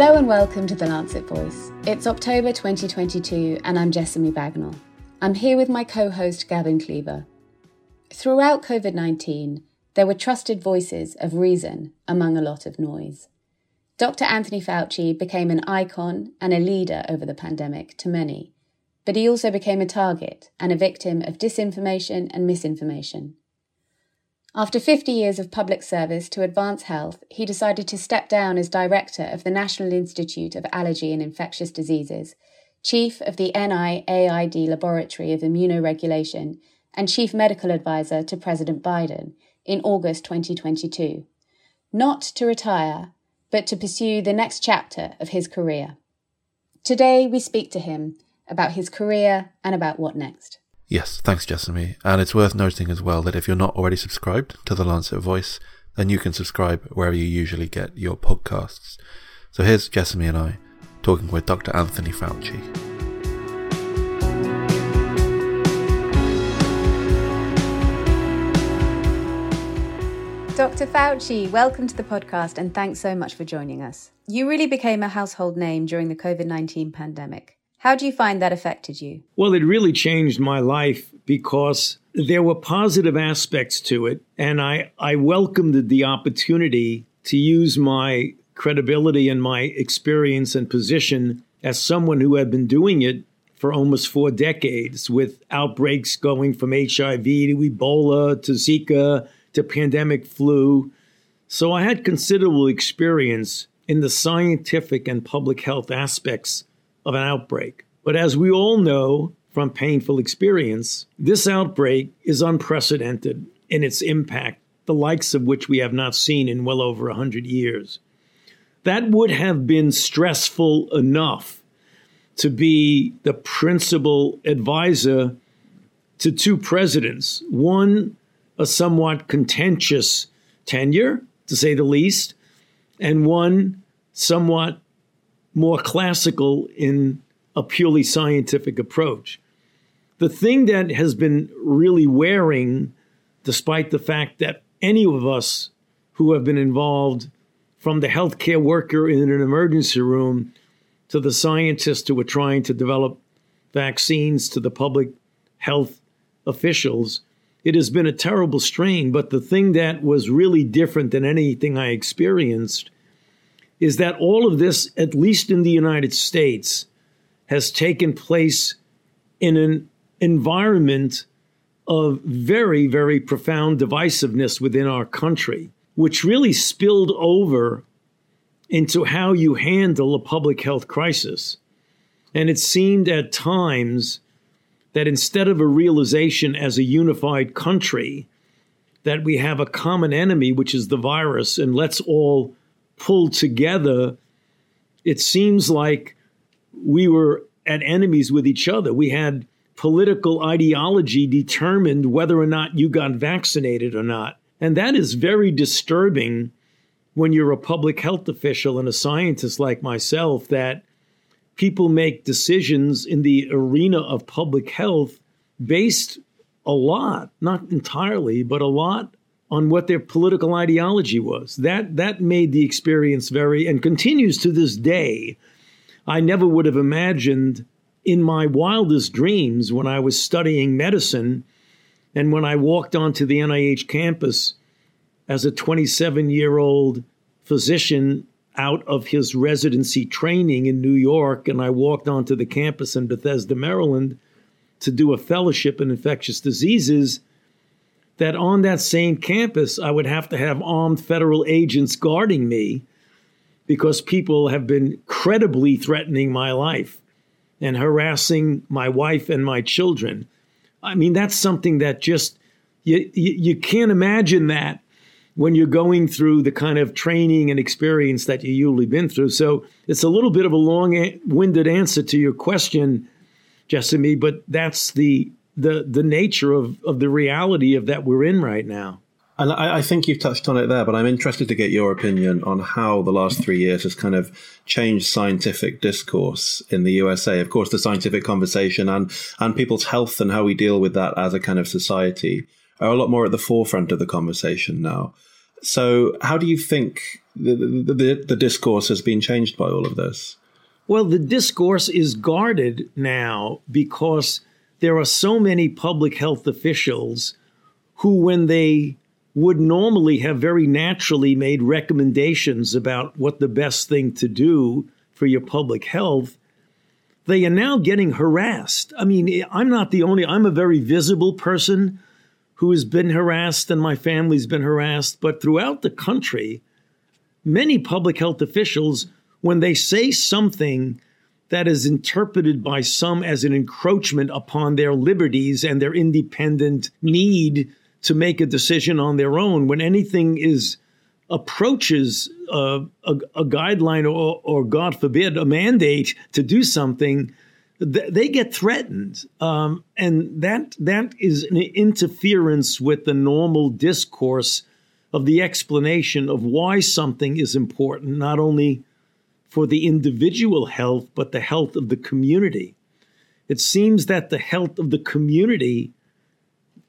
Hello and welcome to The Lancet Voice. It's October 2022 and I'm Jessamy Bagenal. I'm here with my co host Gavin Cleaver. Throughout COVID 19, there were trusted voices of reason among a lot of noise. Dr. Anthony Fauci became an icon and a leader over the pandemic to many, but he also became a target and a victim of disinformation and misinformation. After 50 years of public service to advance health, he decided to step down as director of the National Institute of Allergy and Infectious Diseases, chief of the NIAID Laboratory of Immunoregulation, and chief medical advisor to President Biden in August 2022. Not to retire, but to pursue the next chapter of his career. Today, we speak to him about his career and about what next. Yes, thanks, Jessamy. And it's worth noting as well that if you're not already subscribed to the Lancet Voice, then you can subscribe wherever you usually get your podcasts. So here's Jessamy and I talking with Dr. Anthony Fauci. Dr. Fauci, welcome to the podcast and thanks so much for joining us. You really became a household name during the COVID 19 pandemic. How do you find that affected you? Well, it really changed my life because there were positive aspects to it. And I, I welcomed the opportunity to use my credibility and my experience and position as someone who had been doing it for almost four decades with outbreaks going from HIV to Ebola to Zika to pandemic flu. So I had considerable experience in the scientific and public health aspects of an outbreak. But as we all know from painful experience, this outbreak is unprecedented in its impact, the likes of which we have not seen in well over 100 years. That would have been stressful enough to be the principal advisor to two presidents, one a somewhat contentious tenure, to say the least, and one somewhat more classical in a purely scientific approach. The thing that has been really wearing, despite the fact that any of us who have been involved, from the healthcare worker in an emergency room to the scientists who are trying to develop vaccines to the public health officials, it has been a terrible strain. But the thing that was really different than anything I experienced is that all of this, at least in the United States, has taken place in an environment of very, very profound divisiveness within our country, which really spilled over into how you handle a public health crisis. And it seemed at times that instead of a realization as a unified country that we have a common enemy, which is the virus, and let's all pulled together, it seems like we were at enemies with each other. We had political ideology determined whether or not you got vaccinated or not. And that is very disturbing when you're a public health official and a scientist like myself that people make decisions in the arena of public health based a lot, not entirely, but a lot on what their political ideology was. That that made the experience very and continues to this day. I never would have imagined in my wildest dreams when I was studying medicine and when I walked onto the NIH campus as a 27 year old physician out of his residency training in New York, and I walked onto the campus in Bethesda, Maryland to do a fellowship in infectious diseases that on that same campus, I would have to have armed federal agents guarding me because people have been credibly threatening my life and harassing my wife and my children. I mean, that's something that just, you, you, you can't imagine that when you're going through the kind of training and experience that you've usually been through. So it's a little bit of a long-winded answer to your question, Jessamy, but that's the the the nature of of the reality of that we're in right now. And I, I, think you've touched on it there, but I'm interested to get your opinion on how the last three years has kind of changed scientific discourse in the USA. Of course, the scientific conversation and and people's health and how we deal with that as a kind of society are a lot more at the forefront of the conversation now. So, how do you think the, the, the discourse has been changed by all of this? Well, the discourse is guarded now because there are so many public health officials who, when they would normally have very naturally made recommendations about what the best thing to do for your public health, they are now getting harassed. I mean, I'm not the only, I'm a very visible person who has been harassed and my family's been harassed, but throughout the country, many public health officials, when they say something that is interpreted by some as an encroachment upon their liberties and their independent need to make a decision on their own, when anything is approaches a, a, guideline or, or, God forbid, a mandate to do something, th- they get threatened, um, and that that is an interference with the normal discourse of the explanation of why something is important, not only for the individual health but the health of the community. It seems that the health of the community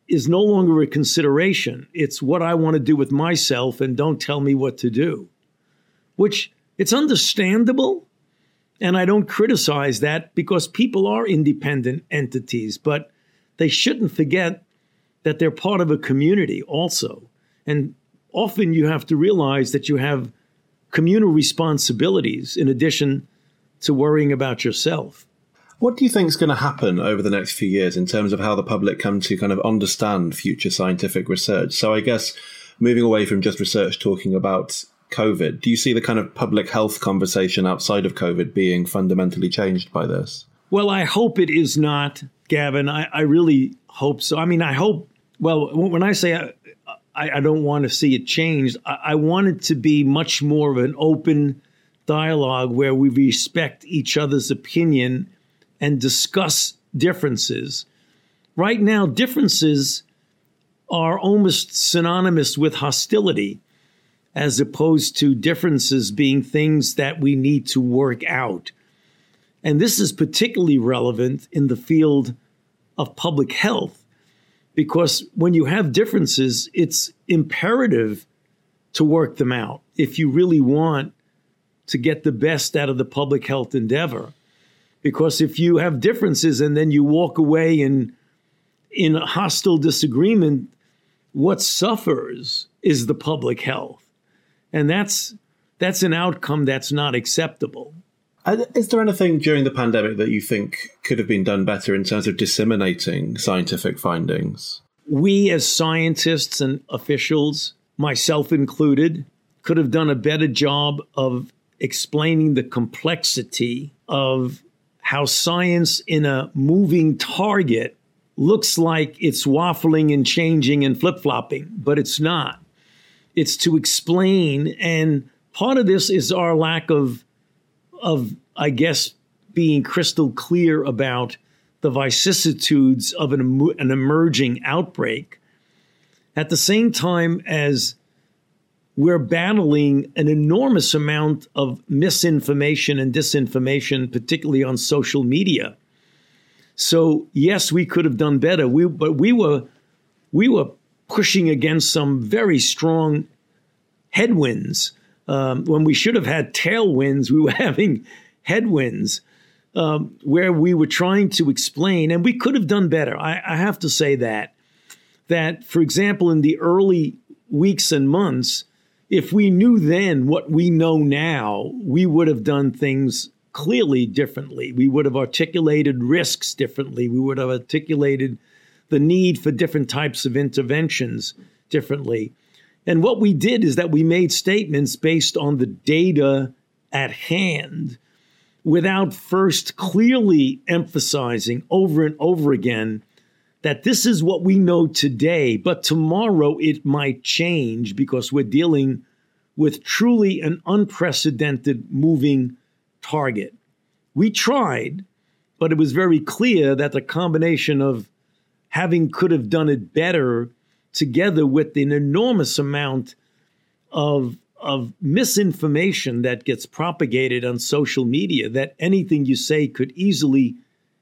is no longer a consideration. It's what I want to do with myself and don't tell me what to do. Which it's understandable. And I don't criticize that because people are independent entities, but they shouldn't forget that they're part of a community also. And often you have to realize that you have communal responsibilities in addition to worrying about yourself. What do you think is going to happen over the next few years in terms of how the public come to kind of understand future scientific research? So, I guess moving away from just research talking about COVID, do you see the kind of public health conversation outside of COVID being fundamentally changed by this? Well, I hope it is not, Gavin. I, I really hope so. I mean, I hope, well, when I say I, I, don't want to see it changed, I, I want it to be much more of an open dialogue where we respect each other's opinion and discuss differences. Right now, differences are almost synonymous with hostility, as opposed to differences being things that we need to work out. And this is particularly relevant in the field of public health, because when you have differences, it's imperative to work them out if you really want to get the best out of the public health endeavor. Because if you have differences and then you walk away in in hostile disagreement, what suffers is the public health. And that's that's an outcome that's not acceptable. Is there anything during the pandemic that you think could have been done better in terms of disseminating scientific findings? We, as scientists and officials, myself included, could have done a better job of explaining the complexity of how science in a moving target looks like it's waffling and changing and flip flopping, but it's not. It's to explain, and part of this is our lack of, of I guess, being crystal clear about the vicissitudes of an, an emerging outbreak. At the same time as we're battling an enormous amount of misinformation and disinformation, particularly on social media. So yes, we could have done better. We, but we were we were pushing against some very strong headwinds um, when we should have had tailwinds. We were having headwinds um, where we were trying to explain, and we could have done better. I, I have to say that that, for example, in the early weeks and months, if we knew then what we know now, we would have done things clearly differently. We would have articulated risks differently. We would have articulated the need for different types of interventions differently. And what we did is that we made statements based on the data at hand without first clearly emphasizing over and over again that this is what we know today, but tomorrow it might change because we're dealing with truly an unprecedented moving target. We tried, but it was very clear that the combination of having could have done it better together with an enormous amount of of misinformation that gets propagated on social media that anything you say could easily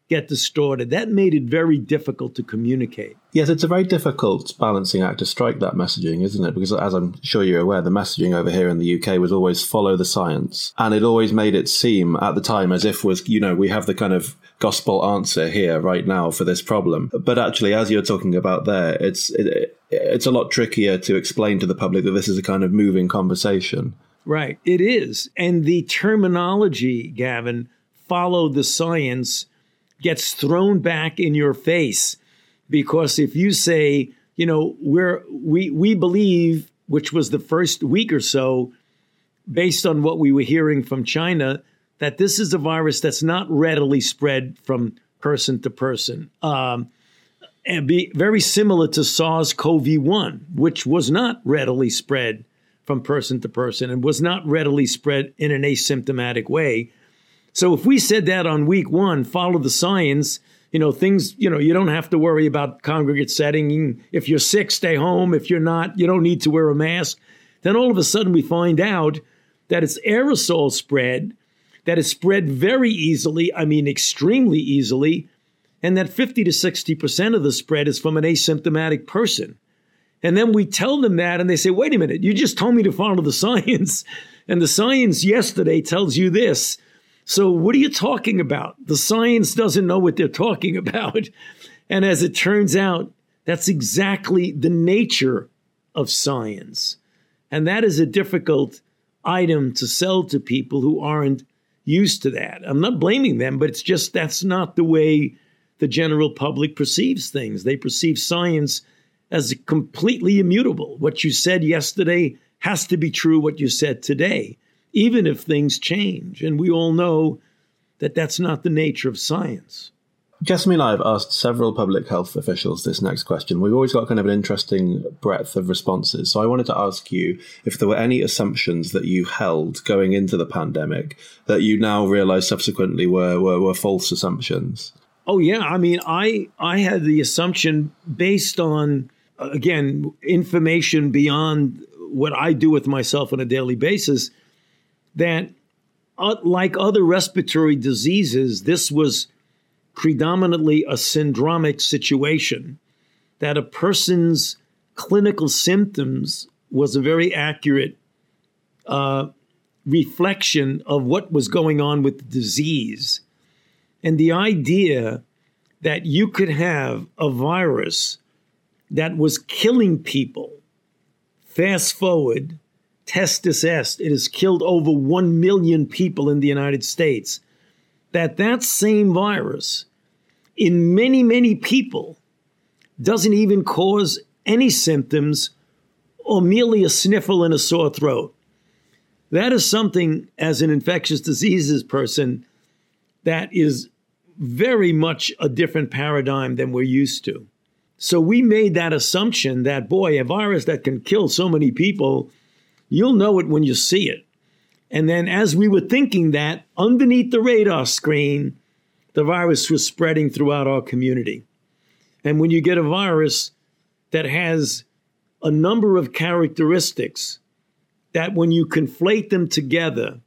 get distorted. That made it very difficult to communicate. Yes, it's a very difficult balancing act to strike that messaging, isn't it? Because as I'm sure you're aware, the messaging over here in the UK was always follow the science. And it always made it seem at the time as if was, you know, we have the kind of gospel answer here right now for this problem. But actually, as you're talking about there, it's, it, it's a lot trickier to explain to the public that this is a kind of moving conversation. Right. It is. And the terminology, Gavin, follow the science gets thrown back in your face because if you say, you know, we're we we believe, which was the first week or so, based on what we were hearing from China, that this is a virus that's not readily spread from person to person. Um, and be very similar to SARS-CoV-1, which was not readily spread from person to person and was not readily spread in an asymptomatic way. So if we said that on week one, follow the science, you know, things, you know, you don't have to worry about congregate setting. If you're sick, stay home. If you're not, you don't need to wear a mask. Then all of a sudden we find out that it's aerosol spread, that is spread very easily, I mean, extremely easily, and that 50 to 60% of the spread is from an asymptomatic person. And then we tell them that, and they say, wait a minute, you just told me to follow the science. And the science yesterday tells you this. So, what are you talking about? The science doesn't know what they're talking about. And as it turns out, that's exactly the nature of science. And that is a difficult item to sell to people who aren't used to that. I'm not blaming them, but it's just that's not the way the general public perceives things. They perceive science as completely immutable. What you said yesterday has to be true what you said today even if things change. And we all know that that's not the nature of science. Jessamy and I have asked several public health officials this next question. We've always got kind of an interesting breadth of responses. So I wanted to ask you if there were any assumptions that you held going into the pandemic that you now realize subsequently were, were, were false assumptions. Oh yeah, I mean, I I had the assumption based on again information beyond what I do with myself on a daily basis that, uh, like other respiratory diseases, this was predominantly a syndromic situation, that a person's clinical symptoms was a very accurate uh, reflection of what was going on with the disease. And the idea that you could have a virus that was killing people, fast forward testis est, it has killed over 1 million people in the United States, that that same virus in many, many people doesn't even cause any symptoms or merely a sniffle and a sore throat. That is something, as an infectious diseases person, that is very much a different paradigm than we're used to. So we made that assumption that, boy, a virus that can kill so many people You'll know it when you see it. And then, as we were thinking that, underneath the radar screen, the virus was spreading throughout our community. And when you get a virus that has a number of characteristics that, when you conflate them together,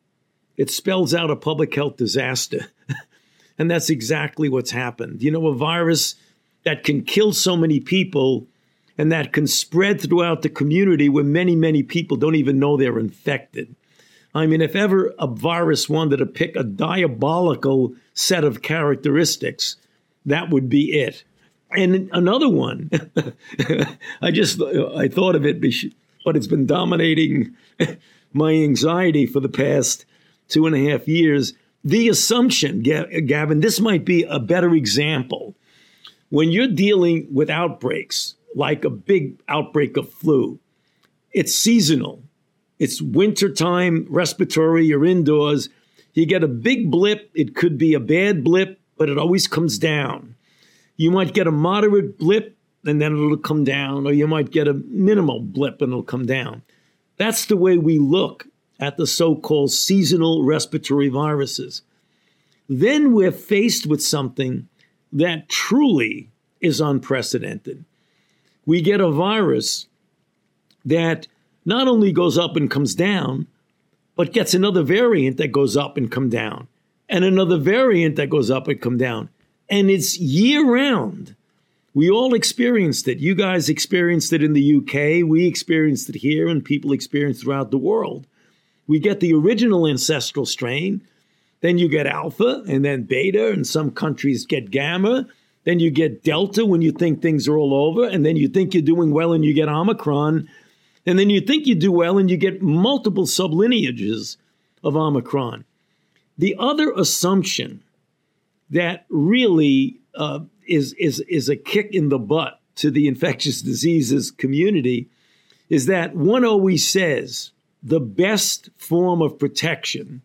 it spells out a public health disaster. and that's exactly what's happened. You know, a virus that can kill so many people and that can spread throughout the community where many, many people don't even know they're infected. I mean, if ever a virus wanted to pick a diabolical set of characteristics, that would be it. And another one, I just I thought of it, but it's been dominating my anxiety for the past two and a half years. The assumption, Gavin, this might be a better example. When you're dealing with outbreaks, like a big outbreak of flu. It's seasonal. It's wintertime, respiratory, you're indoors. You get a big blip. It could be a bad blip, but it always comes down. You might get a moderate blip and then it'll come down, or you might get a minimal blip and it'll come down. That's the way we look at the so called seasonal respiratory viruses. Then we're faced with something that truly is unprecedented we get a virus that not only goes up and comes down, but gets another variant that goes up and come down, and another variant that goes up and come down. And it's year round. We all experienced it. You guys experienced it in the UK. We experienced it here, and people experience throughout the world. We get the original ancestral strain, then you get alpha, and then beta, and some countries get gamma. Then you get delta when you think things are all over, and then you think you're doing well, and you get omicron. And then you think you do well, and you get multiple sublineages of omicron. The other assumption that really uh, is, is, is a kick in the butt to the infectious diseases community is that one always says the best form of protection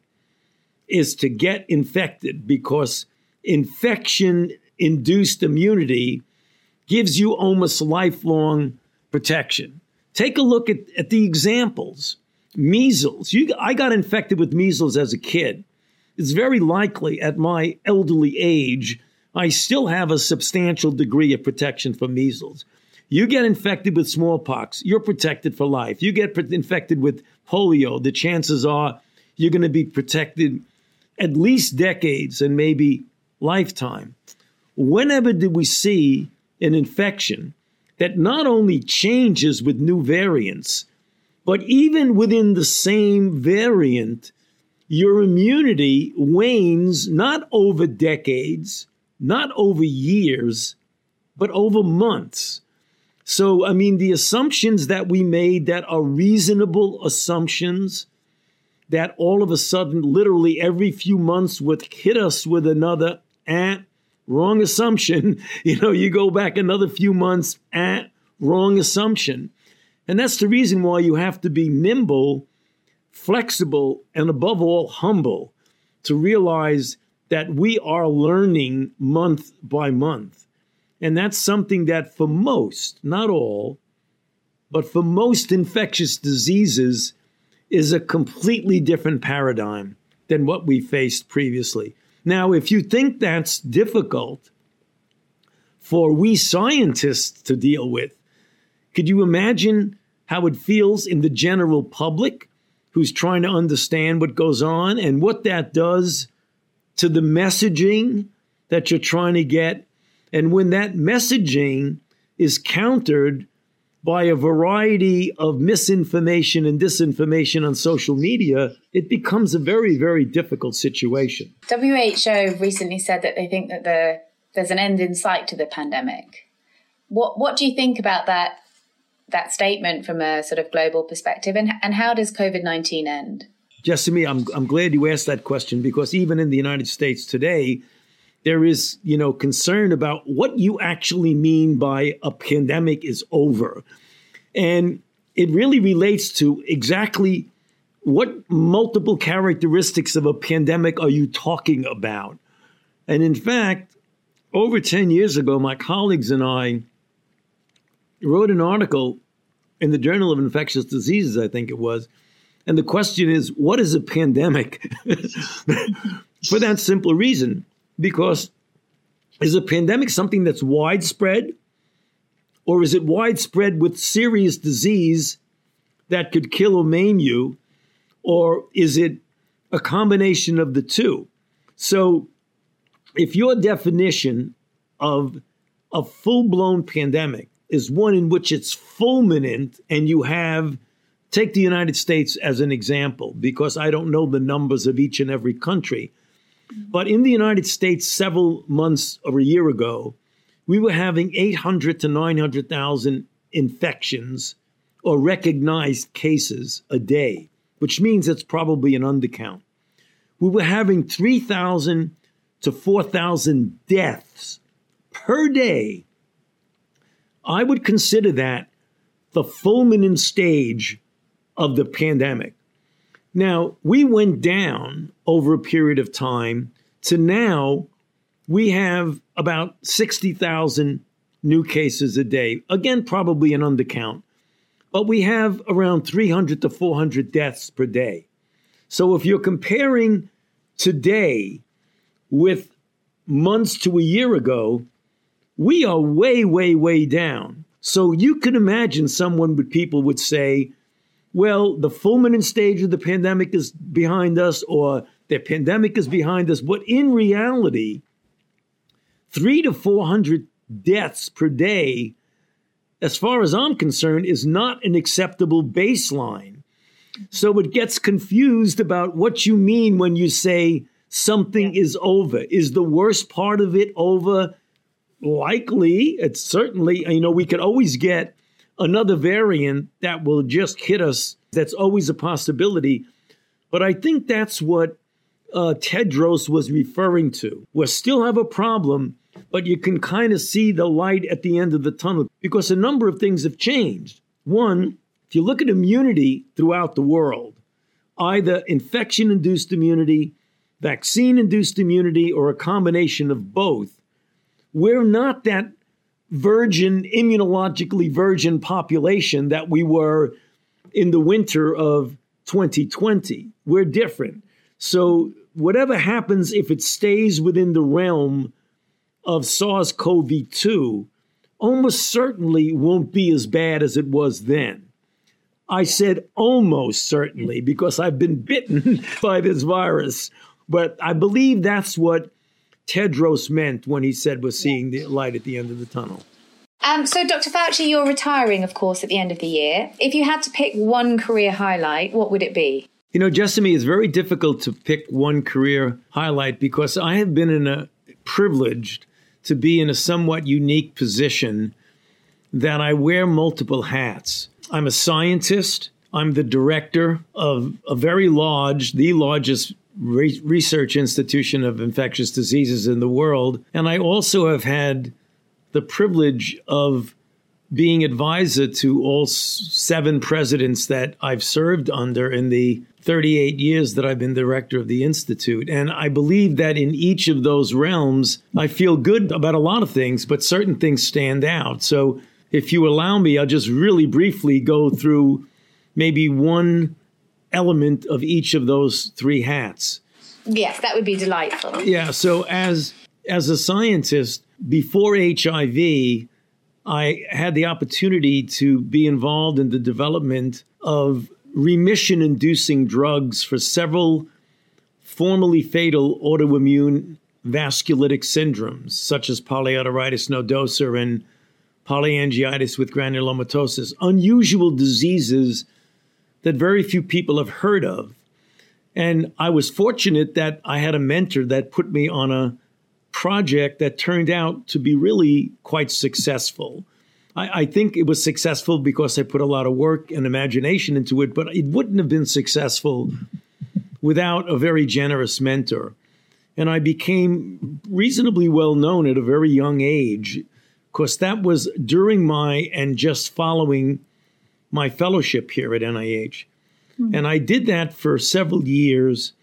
is to get infected because infection induced immunity gives you almost lifelong protection. Take a look at, at the examples. Measles. You, I got infected with measles as a kid. It's very likely at my elderly age I still have a substantial degree of protection from measles. You get infected with smallpox, you're protected for life. You get infected with polio, the chances are you're going to be protected at least decades and maybe lifetime. Whenever did we see an infection that not only changes with new variants, but even within the same variant, your immunity wanes not over decades, not over years, but over months. So, I mean, the assumptions that we made that are reasonable assumptions that all of a sudden, literally every few months, would hit us with another, eh, wrong assumption. You know, you go back another few months, eh, wrong assumption. And that's the reason why you have to be nimble, flexible, and above all, humble to realize that we are learning month by month. And that's something that for most, not all, but for most infectious diseases is a completely different paradigm than what we faced previously. Now, if you think that's difficult for we scientists to deal with, could you imagine how it feels in the general public who's trying to understand what goes on and what that does to the messaging that you're trying to get. And when that messaging is countered by a variety of misinformation and disinformation on social media, it becomes a very, very difficult situation. WHO recently said that they think that the, there's an end in sight to the pandemic. What, what do you think about that, that statement from a sort of global perspective? And, and how does COVID 19 end? Jessamy, I'm, I'm glad you asked that question because even in the United States today, there is, you know, concern about what you actually mean by a pandemic is over. And it really relates to exactly what multiple characteristics of a pandemic are you talking about? And in fact, over 10 years ago, my colleagues and I wrote an article in the Journal of Infectious Diseases, I think it was, and the question is, what is a pandemic? For that simple reason, because is a pandemic something that's widespread, or is it widespread with serious disease that could kill or maim you, or is it a combination of the two? So, if your definition of a full blown pandemic is one in which it's fulminant and you have Take the United States as an example, because I don't know the numbers of each and every country. But in the United States, several months or a year ago, we were having 800 to 900,000 infections or recognized cases a day, which means it's probably an undercount. We were having 3,000 to 4,000 deaths per day. I would consider that the fulminant stage of the pandemic. Now, we went down over a period of time to now we have about 60,000 new cases a day. Again, probably an undercount, but we have around 300 to 400 deaths per day. So if you're comparing today with months to a year ago, we are way, way, way down. So you can imagine someone with people would say, well, the fulminant stage of the pandemic is behind us or the pandemic is behind us. But in reality, three to 400 deaths per day, as far as I'm concerned, is not an acceptable baseline. So it gets confused about what you mean when you say something is over. Is the worst part of it over? Likely, it's certainly, you know, we could always get another variant that will just hit us. That's always a possibility. But I think that's what uh, Tedros was referring to. We still have a problem, but you can kind of see the light at the end of the tunnel because a number of things have changed. One, if you look at immunity throughout the world, either infection induced immunity, vaccine induced immunity, or a combination of both, we're not that virgin, immunologically virgin population that we were in the winter of 2020. We're different. So, whatever happens, if it stays within the realm of SARS CoV 2, almost certainly won't be as bad as it was then. I said almost certainly because I've been bitten by this virus, but I believe that's what Tedros meant when he said we're seeing the light at the end of the tunnel. Um, so, Dr. Fauci, you're retiring, of course, at the end of the year. If you had to pick one career highlight, what would it be? You know, Jessamy, it's very difficult to pick one career highlight because I have been in a privileged to be in a somewhat unique position that I wear multiple hats. I'm a scientist. I'm the director of a very large, the largest re- research institution of infectious diseases in the world. And I also have had the privilege of being advisor to all seven presidents that I've served under in the 38 years that I've been director of the Institute. And I believe that in each of those realms, I feel good about a lot of things, but certain things stand out. So if you allow me, I'll just really briefly go through maybe one element of each of those three hats. Yes, that would be delightful. Yeah. So as as a scientist, before HIV, I had the opportunity to be involved in the development of remission inducing drugs for several formerly fatal autoimmune vasculitic syndromes, such as polyarteritis nodosa and polyangiitis with granulomatosis, unusual diseases that very few people have heard of. And I was fortunate that I had a mentor that put me on a project that turned out to be really quite successful. I, I, think it was successful because I put a lot of work and imagination into it, but it wouldn't have been successful without a very generous mentor. And I became reasonably well known at a very young age, because that was during my and just following my fellowship here at NIH. Mm-hmm. And I did that for several years.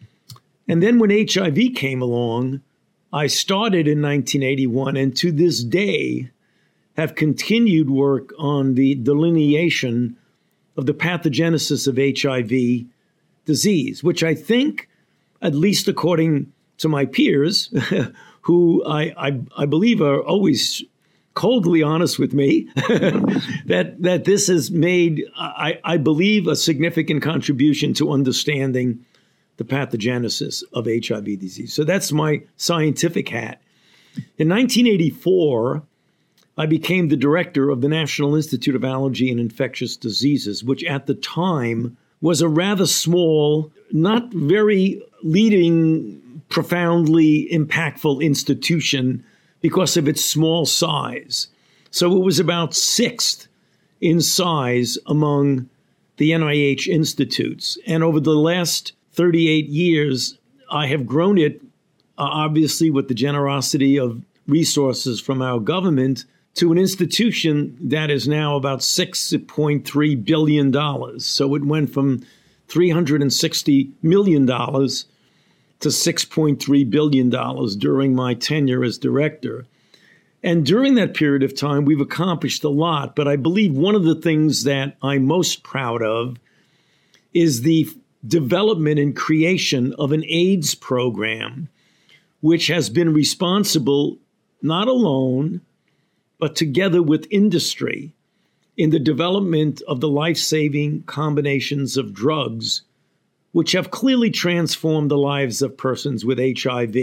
And then when HIV came along, I started in 1981, and to this day, have continued work on the delineation of the pathogenesis of HIV disease, which I think, at least according to my peers, who I, I, I, believe are always coldly honest with me, that, that this has made, I, I believe, a significant contribution to understanding the pathogenesis of HIV disease. So that's my scientific hat. In 1984, I became the director of the National Institute of Allergy and Infectious Diseases, which at the time was a rather small, not very leading, profoundly impactful institution because of its small size. So it was about sixth in size among the NIH institutes. And over the last 38 years, I have grown it, uh, obviously, with the generosity of resources from our government to an institution that is now about $6.3 billion. So it went from $360 million to $6.3 billion during my tenure as director. And during that period of time, we've accomplished a lot. But I believe one of the things that I'm most proud of is the development and creation of an AIDS program, which has been responsible not alone but together with industry in the development of the life saving combinations of drugs, which have clearly transformed the lives of persons with HIV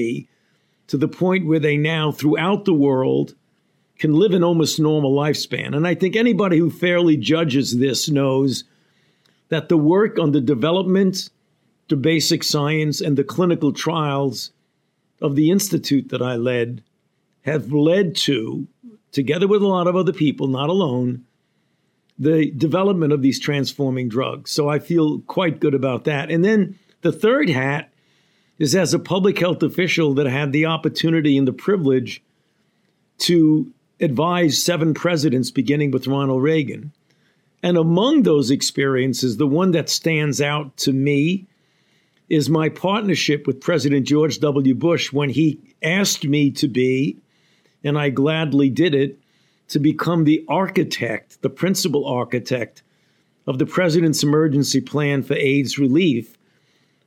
to the point where they now, throughout the world, can live an almost normal lifespan. And I think anybody who fairly judges this knows that the work on the development, the basic science, and the clinical trials of the institute that I led have led to, together with a lot of other people, not alone, the development of these transforming drugs. So I feel quite good about that. And then the third hat is as a public health official that had the opportunity and the privilege to advise seven presidents, beginning with Ronald Reagan. And among those experiences, the one that stands out to me is my partnership with President George W. Bush when he asked me to be, and I gladly did it, to become the architect, the principal architect of the President's Emergency Plan for AIDS Relief,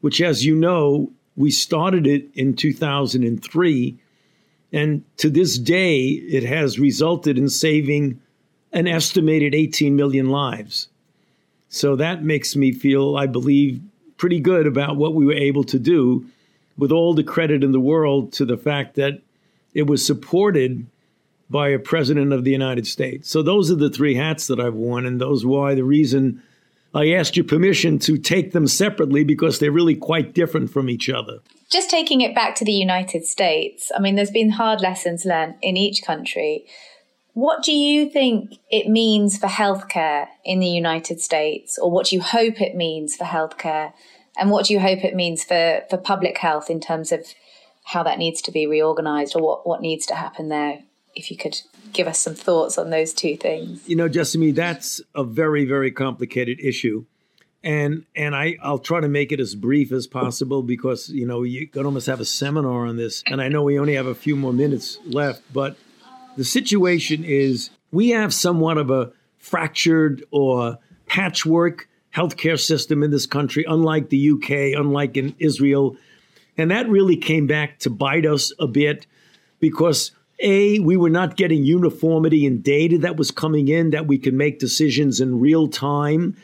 which, as you know, we started it in 2003. And to this day, it has resulted in saving an estimated 18 million lives. So that makes me feel, I believe, pretty good about what we were able to do, with all the credit in the world to the fact that it was supported by a president of the United States. So those are the three hats that I've worn, and those why the reason I asked your permission to take them separately because they're really quite different from each other. Just taking it back to the United States, I mean, there's been hard lessons learned in each country. What do you think it means for healthcare in the United States, or what do you hope it means for healthcare? And what do you hope it means for, for public health in terms of how that needs to be reorganized or what, what needs to happen there? If you could give us some thoughts on those two things. You know, Jessamy, that's a very, very complicated issue. And and I, I'll try to make it as brief as possible because, you know, you could almost have a seminar on this. And I know we only have a few more minutes left, but the situation is we have somewhat of a fractured or patchwork healthcare system in this country, unlike the UK, unlike in Israel. And that really came back to bite us a bit because a, we were not getting uniformity in data that was coming in that we could make decisions in real time.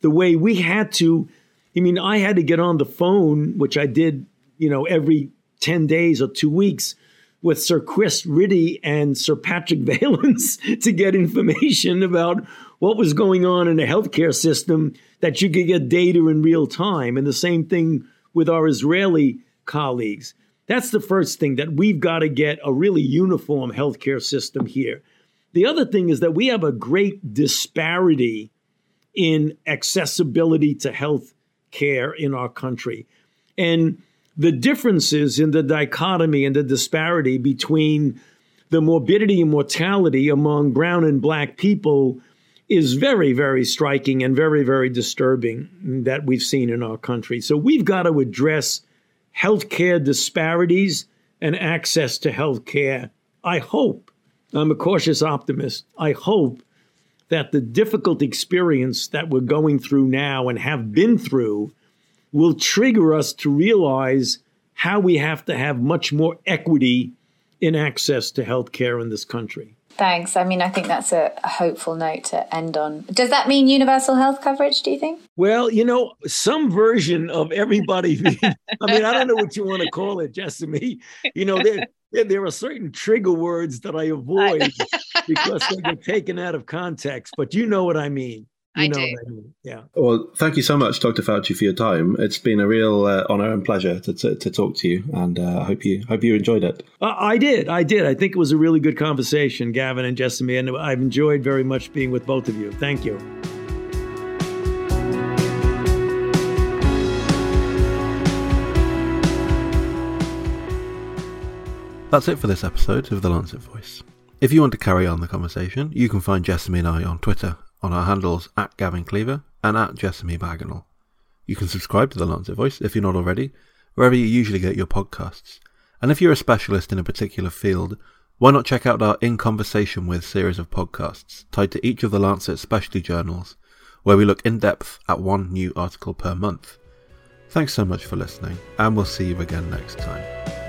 The way we had to, I mean, I had to get on the phone, which I did, you know, every 10 days or two weeks with Sir Chris Whitty and Sir Patrick Vallance to get information about what was going on in the healthcare system that you could get data in real time. And the same thing with our Israeli colleagues. That's the first thing that we've got to get a really uniform healthcare system here. The other thing is that we have a great disparity in accessibility to health care in our country. And the differences in the dichotomy and the disparity between the morbidity and mortality among brown and black people is very, very striking and very, very disturbing that we've seen in our country. So we've got to address healthcare disparities and access to healthcare. I hope, I'm a cautious optimist, I hope that the difficult experience that we're going through now and have been through will trigger us to realize how we have to have much more equity in access to healthcare in this country. Thanks. I mean, I think that's a, a, hopeful note to end on. Does that mean universal health coverage, do you think? Well, you know, some version of everybody. I mean, I don't know what you want to call it, Jessamy. You know, there, there, there are certain trigger words that I avoid because they get taken out of context, but you know what I mean. You I do. I mean. Yeah. Well, thank you so much, Dr. Fauci, for your time. It's been a real uh, honor and pleasure to, to, to, talk to you, and uh, I hope you hope you enjoyed it. Uh, I did. I did. I think it was a really good conversation, Gavin and Jessamy, and I've enjoyed very much being with both of you. Thank you. That's it for this episode of The Lancet Voice. If you want to carry on the conversation, you can find Jessamy and I on Twitter on our handles at Gavin Cleaver and at Jessamy Bagenal. You can subscribe to The Lancet Voice if you're not already, wherever you usually get your podcasts. And if you're a specialist in a particular field, why not check out our In Conversation With series of podcasts tied to each of the Lancet specialty journals, where we look in depth at one new article per month. Thanks so much for listening, and we'll see you again next time.